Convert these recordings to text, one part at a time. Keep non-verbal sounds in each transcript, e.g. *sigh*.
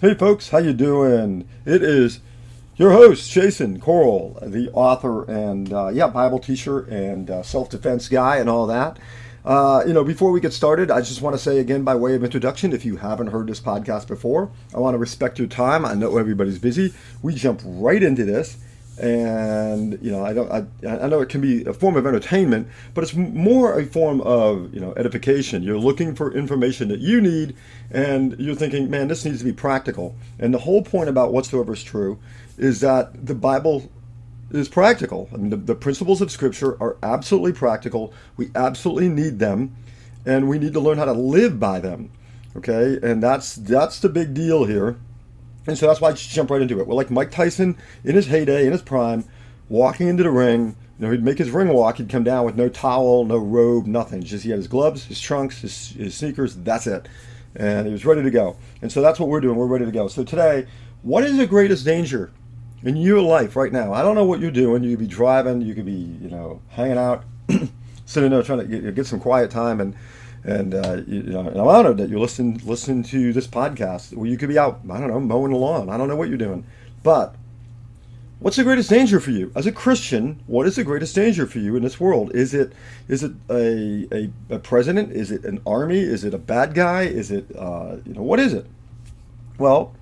Hey folks, how you doing? It is your host Jason Coral, the author and uh, yeah Bible teacher and uh, self-defense guy and all that. Uh, you know, before we get started, I just want to say again, by way of introduction, if you haven't heard this podcast before, I want to respect your time. I know everybody's busy. We jump right into this and you know I don't I, I know it can be a form of entertainment, but it's more a form of you know edification. You're looking for information that you need, and you're thinking, man, this needs to be practical. And the whole point about whatsoever is true is that the Bible is practical. I mean, the, the principles of Scripture are absolutely practical. We absolutely need them, and we need to learn how to live by them. Okay, and that's that's the big deal here. And so that's why I just jump right into it. We're like Mike Tyson in his heyday, in his prime, walking into the ring. You know, he'd make his ring walk. He'd come down with no towel, no robe, nothing. Just he had his gloves, his trunks, his, his sneakers. That's it. And he was ready to go. And so that's what we're doing. We're ready to go. So today, what is the greatest danger in your life right now? I don't know what you're doing. You could be driving. You could be, you know, hanging out, *clears throat* sitting there trying to get, get some quiet time and and, uh, you know, I'm honored that you're listening listening to this podcast. Well, you could be out, I don't know, mowing the lawn. I don't know what you're doing, but what's the greatest danger for you as a Christian? What is the greatest danger for you in this world? Is it is it a a, a president? Is it an army? Is it a bad guy? Is it uh, you know what is it? Well,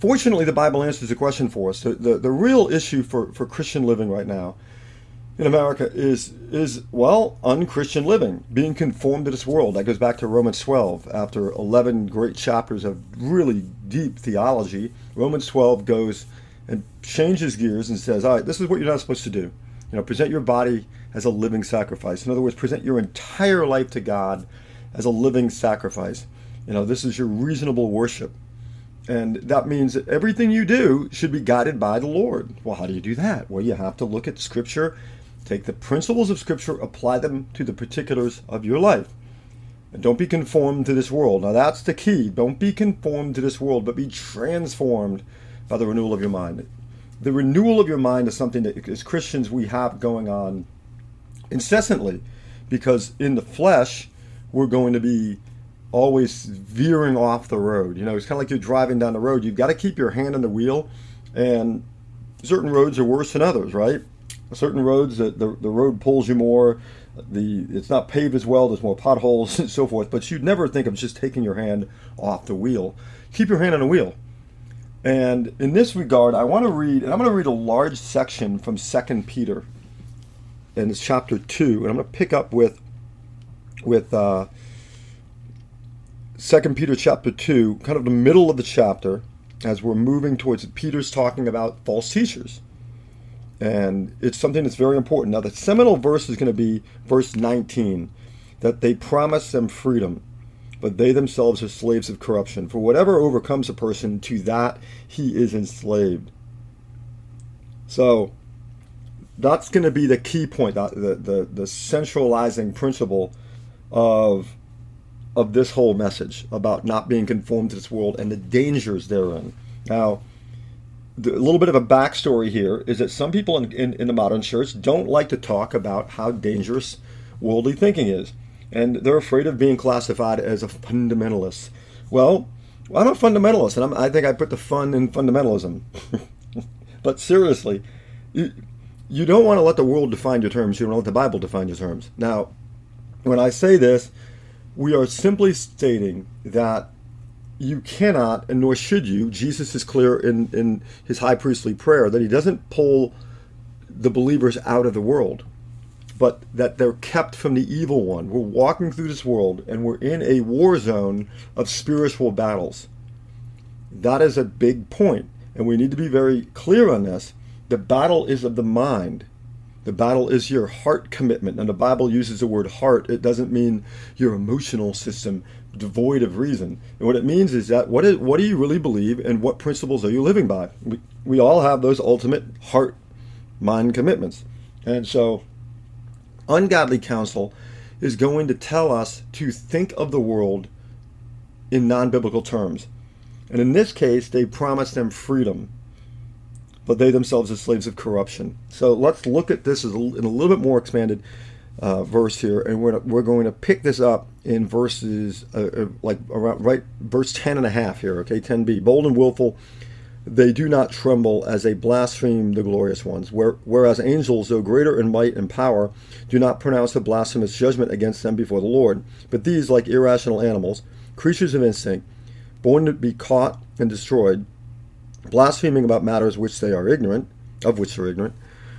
fortunately, the Bible answers the question for us. The, the, the real issue for, for Christian living right now in America is is well unchristian living, being conformed to this world. That goes back to Romans 12. After 11 great chapters of really deep theology, Romans 12 goes and changes gears and says, "All right, this is what you're not supposed to do. You know, present your body as a living sacrifice. In other words, present your entire life to God as a living sacrifice. You know, this is your reasonable worship." And that means that everything you do should be guided by the Lord. Well, how do you do that? Well, you have to look at Scripture Take the principles of Scripture, apply them to the particulars of your life. And don't be conformed to this world. Now, that's the key. Don't be conformed to this world, but be transformed by the renewal of your mind. The renewal of your mind is something that, as Christians, we have going on incessantly because in the flesh, we're going to be always veering off the road. You know, it's kind of like you're driving down the road. You've got to keep your hand on the wheel, and certain roads are worse than others, right? Certain roads the, the, the road pulls you more the it's not paved as well there's more potholes *laughs* and so forth but you'd never think of just taking your hand off the wheel. Keep your hand on the wheel. And in this regard i want to read and i'm going to read a large section from second peter and it's chapter 2 and i'm going to pick up with with uh, second peter chapter 2 kind of the middle of the chapter as we're moving towards peter's talking about false teachers and it's something that's very important. Now, the seminal verse is going to be verse 19 that they promise them freedom, but they themselves are slaves of corruption. For whatever overcomes a person, to that he is enslaved. So, that's going to be the key point, the, the, the centralizing principle of, of this whole message about not being conformed to this world and the dangers therein. Now, a little bit of a backstory here is that some people in, in, in, the modern church don't like to talk about how dangerous worldly thinking is. And they're afraid of being classified as a fundamentalist. Well, I'm a fundamentalist, and I'm, i think I put the fun in fundamentalism. *laughs* but seriously, you, you don't want to let the world define your terms. You don't let the Bible define your terms. Now, when I say this, we are simply stating that you cannot, and nor should you. Jesus is clear in, in his high priestly prayer that he doesn't pull the believers out of the world, but that they're kept from the evil one. We're walking through this world and we're in a war zone of spiritual battles. That is a big point, and we need to be very clear on this. The battle is of the mind. The battle is your heart commitment. And the Bible uses the word heart. It doesn't mean your emotional system devoid of reason. And what it means is that what, is, what do you really believe and what principles are you living by? We, we all have those ultimate heart mind commitments. And so, ungodly counsel is going to tell us to think of the world in non biblical terms. And in this case, they promise them freedom but they themselves are slaves of corruption. So let's look at this in a little bit more expanded uh, verse here, and we're, we're going to pick this up in verses uh, uh, like around right verse 10 and a half here. Okay, 10b. Bold and willful, they do not tremble as they blaspheme the glorious ones. Where, whereas angels, though greater in might and power, do not pronounce a blasphemous judgment against them before the Lord. But these, like irrational animals, creatures of instinct, born to be caught and destroyed, blaspheming about matters which they are ignorant, of which they're ignorant,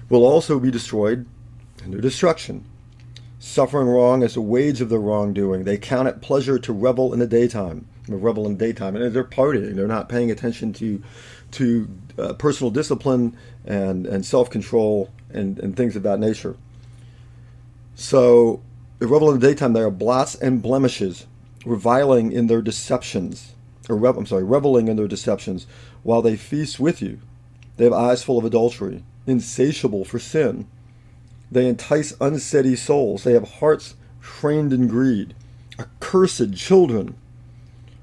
will also be destroyed in their destruction. Suffering wrong as the wage of their wrongdoing. They count it pleasure to revel in the daytime. Revel in the daytime, and they're partying. They're not paying attention to to uh, personal discipline and and self control and and things of that nature. So, they revel in the daytime. They are blots and blemishes, reviling in their deceptions. Or I'm sorry, reveling in their deceptions, while they feast with you. They have eyes full of adultery, insatiable for sin they entice unsteady souls. They have hearts trained in greed. Accursed children.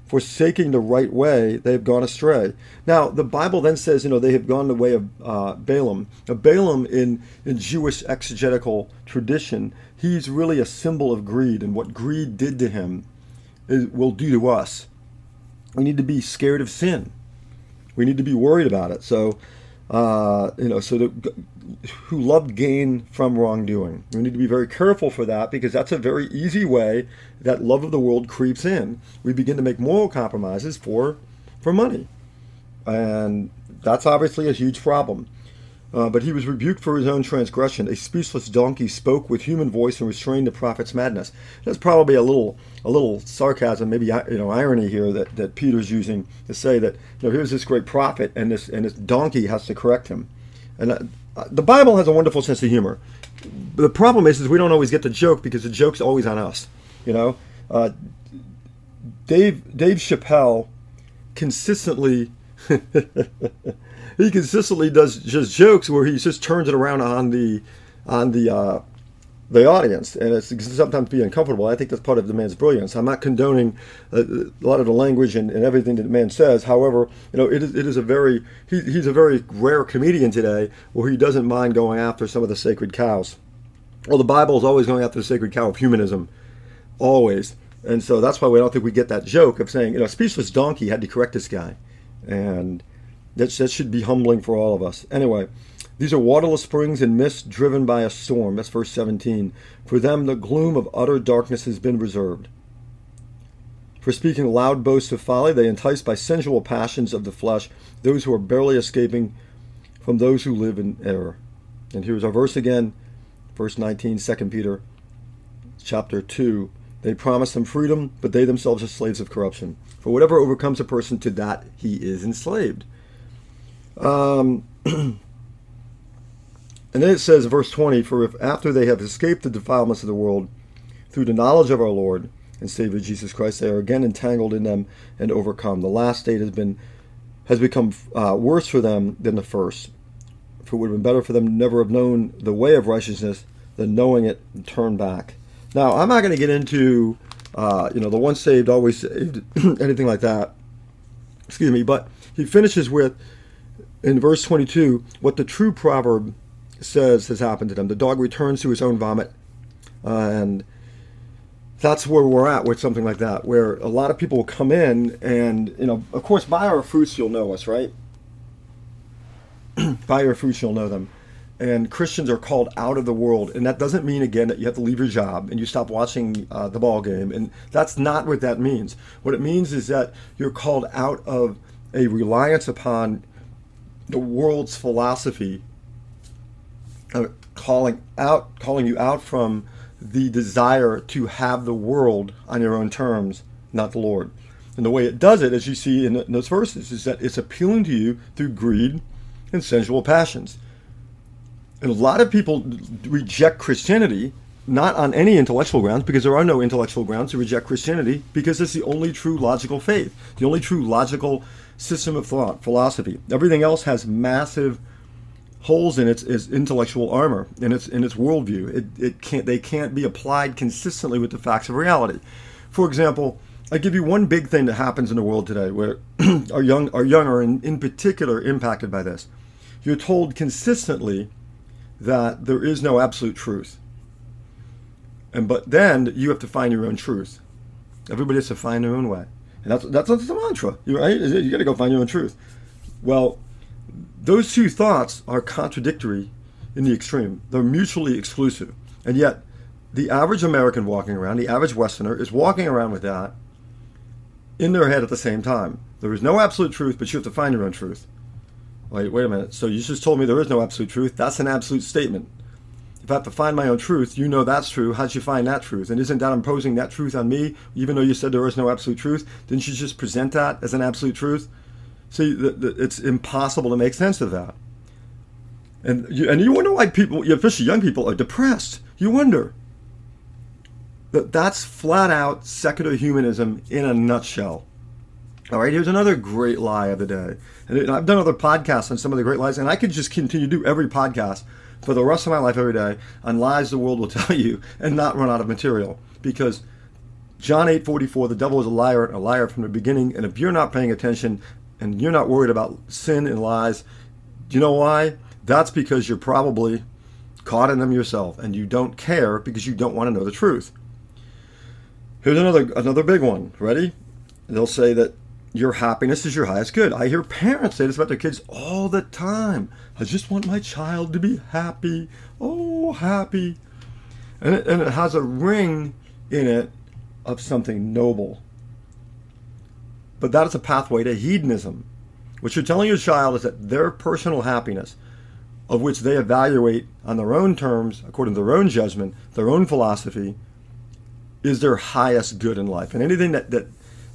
Forsaking the right way, they have gone astray. Now, the Bible then says, you know, they have gone the way of uh, Balaam. Now, Balaam, in, in Jewish exegetical tradition, he's really a symbol of greed, and what greed did to him is, will do to us. We need to be scared of sin. We need to be worried about it. So, uh, you know, so who loved gain from wrongdoing. We need to be very careful for that because that's a very easy way that love of the world creeps in. We begin to make moral compromises for for money, and that's obviously a huge problem. Uh, but he was rebuked for his own transgression. A speechless donkey spoke with human voice and restrained the prophet's madness. That's probably a little, a little sarcasm, maybe you know, irony here that, that Peter's using to say that you know here's this great prophet and this and this donkey has to correct him. And uh, the Bible has a wonderful sense of humor. The problem is, is we don't always get the joke because the joke's always on us. You know, uh, Dave Dave Chappelle consistently *laughs* he consistently does just jokes where he just turns it around on the on the uh, the audience, and it's sometimes be uncomfortable. I think that's part of the man's brilliance. I'm not condoning a, a lot of the language and, and, everything that the man says. However, you know, it is, it is a very he, he's a very rare comedian today where he doesn't mind going after some of the sacred cows. Well, the Bible is always going after the sacred cow of humanism, always, and so that's why we don't think we get that joke of saying, you know, a speechless donkey had to correct this guy, and that that should be humbling for all of us. Anyway. These are waterless springs and mist driven by a storm. That's verse 17. For them, the gloom of utter darkness has been reserved. For speaking loud boasts of folly, they entice by sensual passions of the flesh those who are barely escaping from those who live in error. And here's our verse again, verse 19, 2 Peter chapter 2. They promise them freedom, but they themselves are slaves of corruption. For whatever overcomes a person, to that he is enslaved. Um, *clears throat* And then it says, in verse 20, For if after they have escaped the defilements of the world, through the knowledge of our Lord and Savior Jesus Christ, they are again entangled in them and overcome. The last state has been has become uh, worse for them than the first. For it would have been better for them to never have known the way of righteousness than knowing it and turn back. Now, I'm not going to get into, uh, you know, the once saved, always saved, *clears throat* anything like that. Excuse me, but he finishes with, in verse 22, what the true proverb says has happened to them. The dog returns to his own vomit, uh, and that's where we're at with something like that, where a lot of people will come in and, you know, of course, by our fruits you'll know us, right? *clears throat* by your fruits you'll know them. And Christians are called out of the world, and that doesn't mean again that you have to leave your job and you stop watching uh, the ball game, and that's not what that means. What it means is that you're called out of a reliance upon the world's philosophy calling out, calling you out from the desire to have the world on your own terms, not the Lord. And the way it does it, as you see in, those verses, is that it's appealing to you through greed and sensual passions. And a lot of people reject Christianity not on any intellectual grounds, because there are no intellectual grounds to reject Christianity, because it's the only true logical faith, the only true logical system of thought, philosophy. Everything else has massive holes in its, its intellectual armor in its in its worldview. It, it can't they can't be applied consistently with the facts of reality. For example, I give you one big thing that happens in the world today where *clears throat* our young our young are in, in particular impacted by this. You're told consistently that there is no absolute truth. And but then you have to find your own truth. Everybody has to find their own way, and that's that's, the mantra, right? You got to go find your own truth. Well, those two thoughts are contradictory in the extreme. They're mutually exclusive, and yet the average American walking around, the average Westerner, is walking around with that in their head at the same time. There is no absolute truth, but you have to find your own truth. Wait, wait a minute. So you just told me there is no absolute truth. That's an absolute statement. Have to find my own truth, you know that's true. How'd you find that truth? And isn't that imposing that truth on me, even though you said there is no absolute truth? Didn't you just present that as an absolute truth? See, the, the, it's impossible to make sense of that. And you, and you wonder why people, especially young people, are depressed. You wonder. That that's flat out secular humanism in a nutshell. All right, here's another great lie of the day. And I've done other podcasts on some of the great lies, and I could just continue to do every podcast for the rest of my life every day on lies the world will *laughs* tell you and not run out of material. Because John 8:44, the devil is a liar and a liar from the beginning, and if you're not paying attention and you're not worried about sin and lies, do you know why? That's because you're probably caught in them yourself and you don't care because you don't want to know the truth. Here's another another big one. Ready? They'll say that your happiness is your highest good. I hear parents say this about their kids all the time. I just want my child to be happy. Oh, happy. And it, and it has a ring in it of something noble. But that is a pathway to hedonism. What you're telling your child is that their personal happiness, of which they evaluate on their own terms, according to their own judgment, their own philosophy, is their highest good in life. And anything that that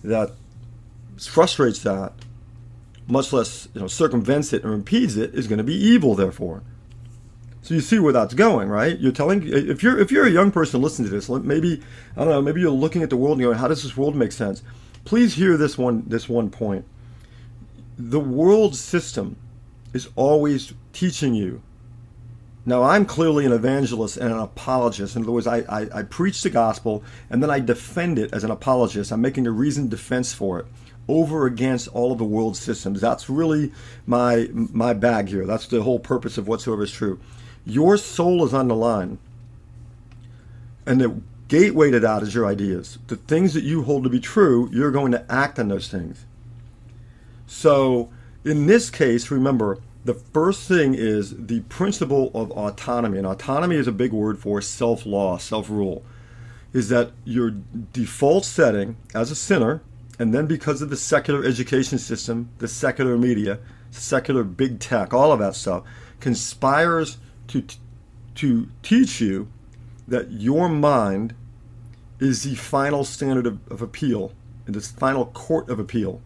that frustrates that, much less you know circumvents it or impedes it, is going to be evil. Therefore, so you see where that's going, right? You're telling if you're if you're a young person listening to this, maybe I don't know, maybe you're looking at the world and going, how does this world make sense? Please hear this one this one point. The world system is always teaching you now, I'm clearly an evangelist and an apologist. In other words, I, I, I, preach the gospel and then I defend it as an apologist. I'm making a reasoned defense for it over against all of the world systems. That's really my my bag here. That's the whole purpose of whatsoever is true. Your soul is on the line. And the gateway to that is your ideas. The things that you hold to be true, you're going to act on those things. So, in this case, remember, the first thing is the principle of autonomy. And autonomy is a big word for self law, self rule. Is that your default setting as a sinner, and then because of the secular education system, the secular media, secular big tech, all of that stuff, conspires to, to teach you that your mind is the final standard of, of appeal, and the final court of appeal.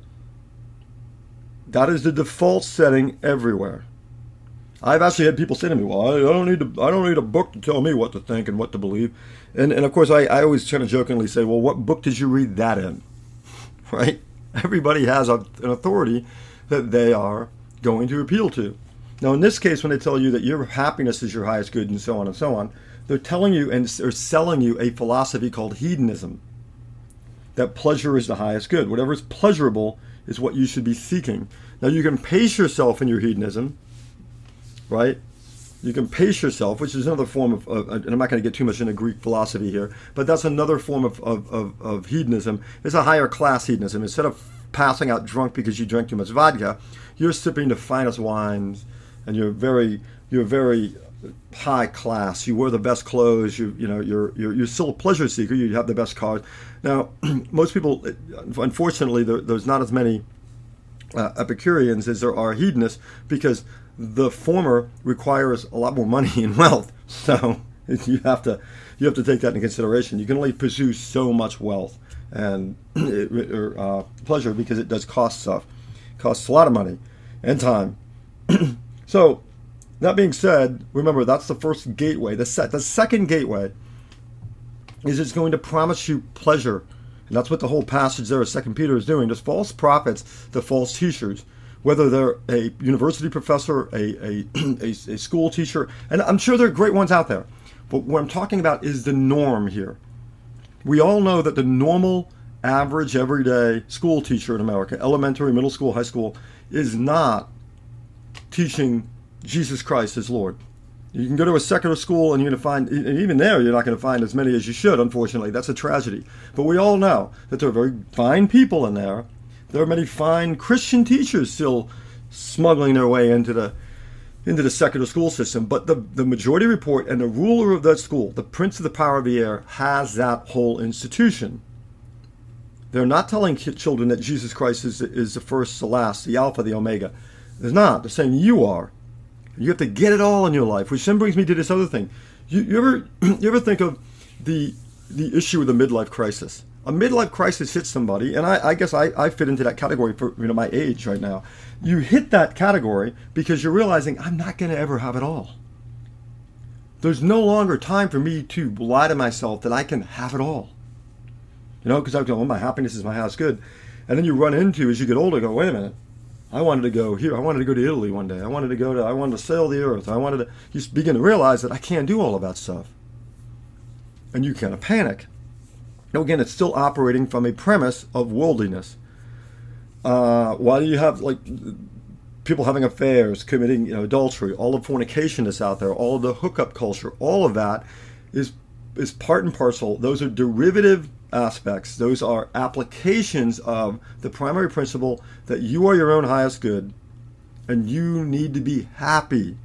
That is the default setting everywhere. I've actually had people say to me, "Well, I don't need to, I don't need a book to tell me what to think and what to believe," and and of course I, I always kind of jokingly say, "Well, what book did you read that in?" *laughs* Right? Everybody has a, an authority that they are going to appeal to. Now, in this case, when they tell you that your happiness is your highest good and so on and so on, they're telling you and they're selling you a philosophy called hedonism. That pleasure is the highest good. Whatever is pleasurable is what you should be seeking. Now, you can pace yourself in your hedonism, right? You can pace yourself, which is another form of, of and I'm not going to get too much into Greek philosophy here, but that's another form of, of, of, of hedonism. It's a higher class hedonism. Instead of passing out drunk because you drank too much vodka, you're sipping the finest wines, and you're very you're very high class. You wear the best clothes. You you know you're you're, you're still a pleasure seeker. You have the best cars. Now, *clears throat* most people, unfortunately, there, there's not as many uh, Epicureans as there are hedonists because the former requires a lot more money *laughs* and wealth. So you have to you have to take that into consideration. You can only pursue so much wealth and *clears throat* uh, pleasure because it does cost stuff. Costs a lot of money and time. *clears throat* so that being said, remember that's the first gateway. The set the second gateway is it's going to promise you pleasure. And that's what the whole passage there of Second Peter is doing. There's false prophets, the false teachers, whether they're a university professor, a, a, *clears throat* a, a school teacher, and I'm sure there are great ones out there. But what I'm talking about is the norm here. We all know that the normal, average, everyday school teacher in America, elementary, middle school, high school, is not teaching Jesus Christ as Lord. You can go to a secular school and you're going to find, and even there, you're not going to find as many as you should, unfortunately. That's a tragedy. But we all know that there are very fine people in there. There are many fine Christian teachers still smuggling their way into the into the secular school system. But the, the majority report and the ruler of that school, the prince of the power of the air, has that whole institution. They're not telling children that Jesus Christ is, is the first, the last, the Alpha, the Omega. They're not. They're saying you are. You have to get it all in your life, which then brings me to this other thing. You, you ever *clears throat* you ever think of the the issue of the midlife crisis? A midlife crisis hits somebody, and I, I guess I, I fit into that category for you know my age right now. You hit that category because you're realizing I'm not going to ever have it all. There's no longer time for me to lie to myself that I can have it all. You know, because I go, oh, my happiness is my house good. And then you run into, as you get older, go, wait a minute. I wanted to go here. I wanted to go to Italy one day. I wanted to go to, I wanted to sail the earth. I wanted to, you begin to realize that I can't do all of that stuff. And you kind of panic. Now, again, it's still operating from a premise of worldliness. Uh, why do you have, like, people having affairs, committing you know, adultery, all the fornication that's out there, all of the hookup culture, all of that is is part and parcel. Those are derivative aspects. Those are applications of the primary principle that you are your own highest good and you need to be happy.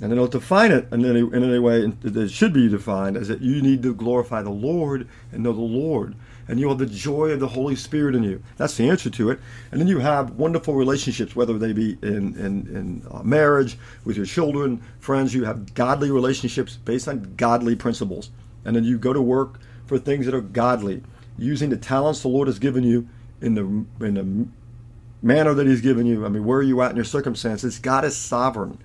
And then I'll define it in any, in any way that it should be defined as that you need to glorify the Lord and know the Lord. And you have the joy of the Holy Spirit in you. That's the answer to it. And then you have wonderful relationships, whether they be in, in, in uh, marriage, with your children, friends. You have godly relationships based on godly principles and then you go to work for things that are godly, using the talents the Lord has given you in the in the manner that He's given you. I mean, where are you at in your circumstances? God is sovereign,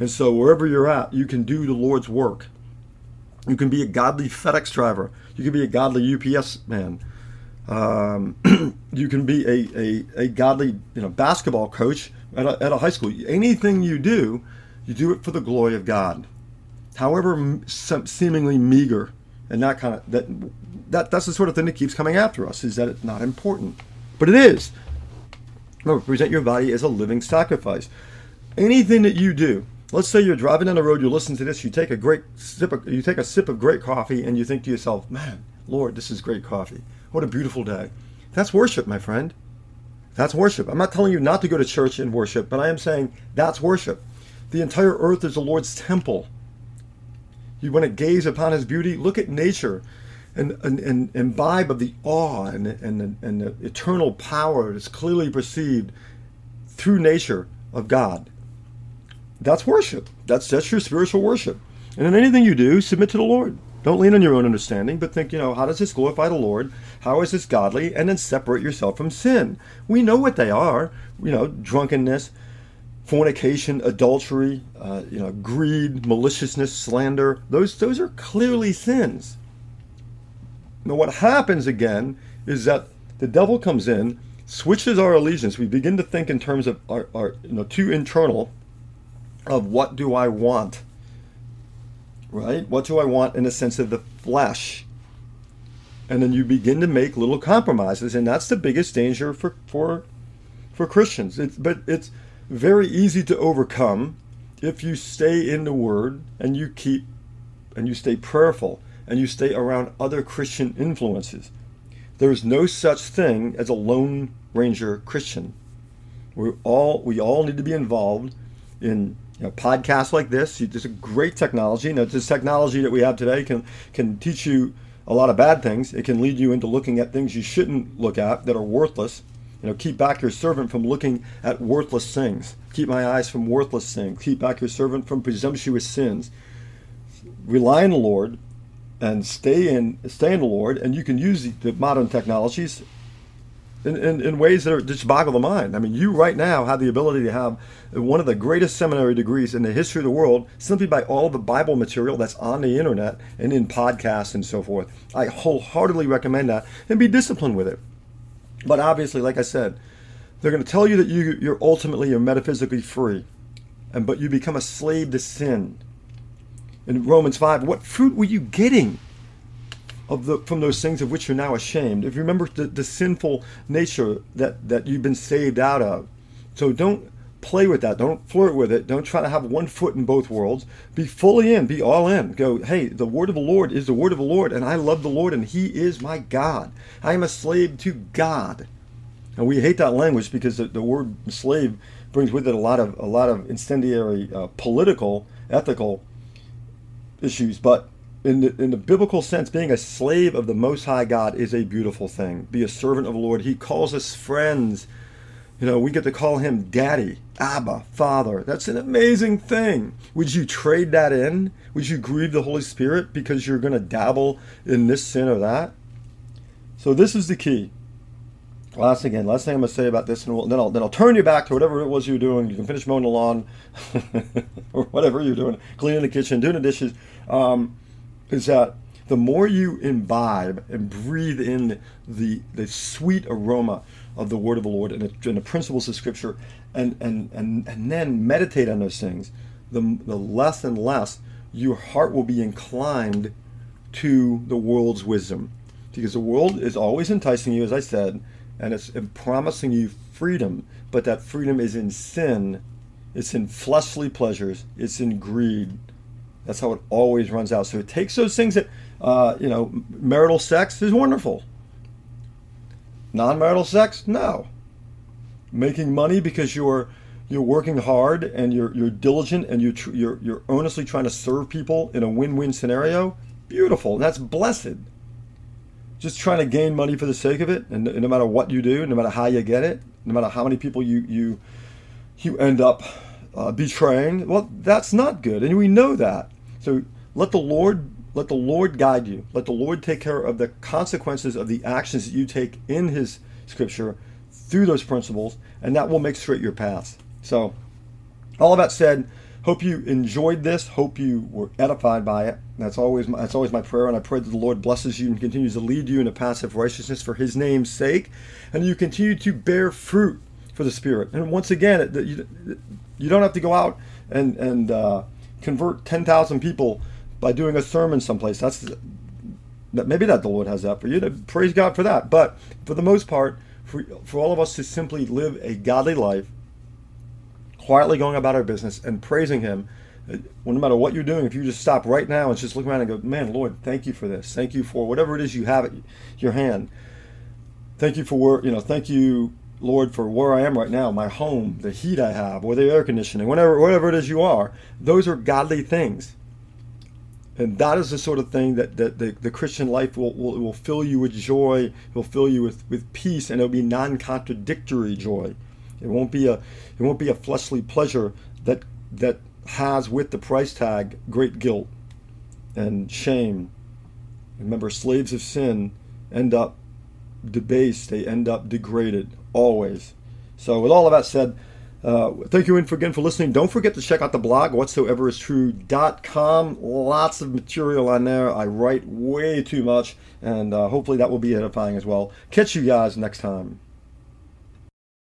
and so wherever you're at, you can do the Lord's work. You can be a godly FedEx driver. You can be a godly UPS man. Um, *clears throat* you can be a, a, a godly you know basketball coach at a, at a high school. Anything you do, you do it for the glory of God however seemingly meager, and that kind of that that that's the sort of thing that keeps coming after us is that it's not important, but it is. Remember, present your body as a living sacrifice. Anything that you do, let's say you're driving down the road, you listen to this, you take a great sip, of, you take a sip of great coffee, and you think to yourself, "Man, Lord, this is great coffee. What a beautiful day." That's worship, my friend. That's worship. I'm not telling you not to go to church and worship, but I am saying that's worship. The entire earth is the Lord's temple. You want to gaze upon his beauty? Look at nature and, and, and imbibe of the awe and, and, and the eternal power that's clearly perceived through nature of God. That's worship. That's, that's your spiritual worship. And in anything you do, submit to the Lord. Don't lean on your own understanding, but think, you know, how does this glorify the Lord? How is this godly? And then separate yourself from sin. We know what they are. You know, drunkenness, fornication, adultery, uh, you know, greed, maliciousness, slander. Those those are clearly sins. Now, what happens again is that the devil comes in, switches our allegiance. We begin to think in terms of our, our you know, too internal of what do I want, right? What do I want in the sense of the flesh? And then you begin to make little compromises, and that's the biggest danger for for for Christians. It's, but it's very easy to overcome if you stay in the Word and you keep and you stay prayerful and you stay around other Christian influences. There is no such thing as a lone ranger Christian. We all we all need to be involved in you know, podcasts like this. It's a great technology. Now, this technology that we have today can can teach you a lot of bad things. It can lead you into looking at things you shouldn't look at that are worthless. You know, keep back your servant from looking at worthless things. Keep my eyes from worthless things. Keep back your servant from presumptuous sins. Rely on the Lord and stay in stay in the Lord, and you can use the, the modern technologies in, in, in, ways that are just boggle the mind. I mean, you right now have the ability to have one of the greatest seminary degrees in the history of the world simply by all the Bible material that's on the internet and in podcasts and so forth. I wholeheartedly recommend that and be disciplined with it. But obviously, like I said, they're going to tell you that you, you're ultimately you're metaphysically free, and but you become a slave to sin. In Romans five, what fruit were you getting of the from those things of which you're now ashamed? If you remember the, the sinful nature that that you've been saved out of, so don't play with that. Don't flirt with it. Don't try to have one foot in both worlds. Be fully in. Be all in. Go, hey, the word of the Lord is the word of the Lord, and I love the Lord, and He is my God. I am a slave to God. And we hate that language because the, the word slave brings with it a lot of a lot of incendiary uh, political, ethical issues. But in the, in the biblical sense, being a slave of the Most High God is a beautiful thing. Be a servant of the Lord. He calls us friends. You know, we get to call him Daddy, Abba, Father. That's an amazing thing. Would you trade that in? Would you grieve the Holy Spirit because you're going to dabble in this sin or that? So this is the key. Last again, last thing I'm going to say about this, and then I'll then I'll turn you back to whatever it was you were doing. You can finish mowing the lawn, *laughs* or whatever you're doing, cleaning the kitchen, doing the dishes. Um, is that the more you imbibe and breathe in the the sweet aroma of the word of the Lord and the, and the principles of Scripture, and, and and and then meditate on those things, the the less and less your heart will be inclined to the world's wisdom, because the world is always enticing you, as I said and it's promising you freedom, but that freedom is in sin, it's in fleshly pleasures, it's in greed. That's how it always runs out. So it takes those things that, uh, you know, marital sex is wonderful. Non marital sex, no. Making money because you're you're working hard and you're you're diligent and you tr- you're you're earnestly trying to serve people in a win-win scenario. Beautiful. That's blessed just trying to gain money for the sake of it, and no matter what you do, no matter how you get it, no matter how many people you you you end up uh, betraying, well, that's not good, and we know that. So let the Lord let the Lord guide you. Let the Lord take care of the consequences of the actions that you take in His Scripture through those principles, and that will make straight your path. So, all of that said, Hope you enjoyed this. Hope you were edified by it. That's always my, that's always my prayer, and I pray that the Lord blesses you and continues to lead you in a path of righteousness for His name's sake, and you continue to bear fruit for the Spirit. And once again, you, you don't have to go out and and uh, convert ten thousand people by doing a sermon someplace. That's that maybe that the Lord has that for you. To praise God for that. But for the most part, for for all of us to simply live a godly life quietly going about our business and praising Him. Uh, well, no matter what you're doing, if you just stop right now and just look around and go, man, Lord, thank you for this. Thank you for whatever it is you have at your hand. Thank you for where, you know, thank you, Lord, for where I am right now, my home, the heat I have, or the air conditioning, whatever, whatever it is you are. Those are godly things. And that is the sort of thing that, that the, the Christian life will, will, will fill you with joy, it will fill you with, with peace, and it'll be non contradictory joy. It won't be a it won't be a fleshly pleasure that that has with the price tag great guilt and shame. Remember, slaves of sin end up debased. They end up degraded always. So, with all of that said, uh, thank you again for listening. Don't forget to check out the blog, whatsoeveristrue.com. Lots of material on there. I write way too much, and uh, hopefully that will be edifying as well. Catch you guys next time.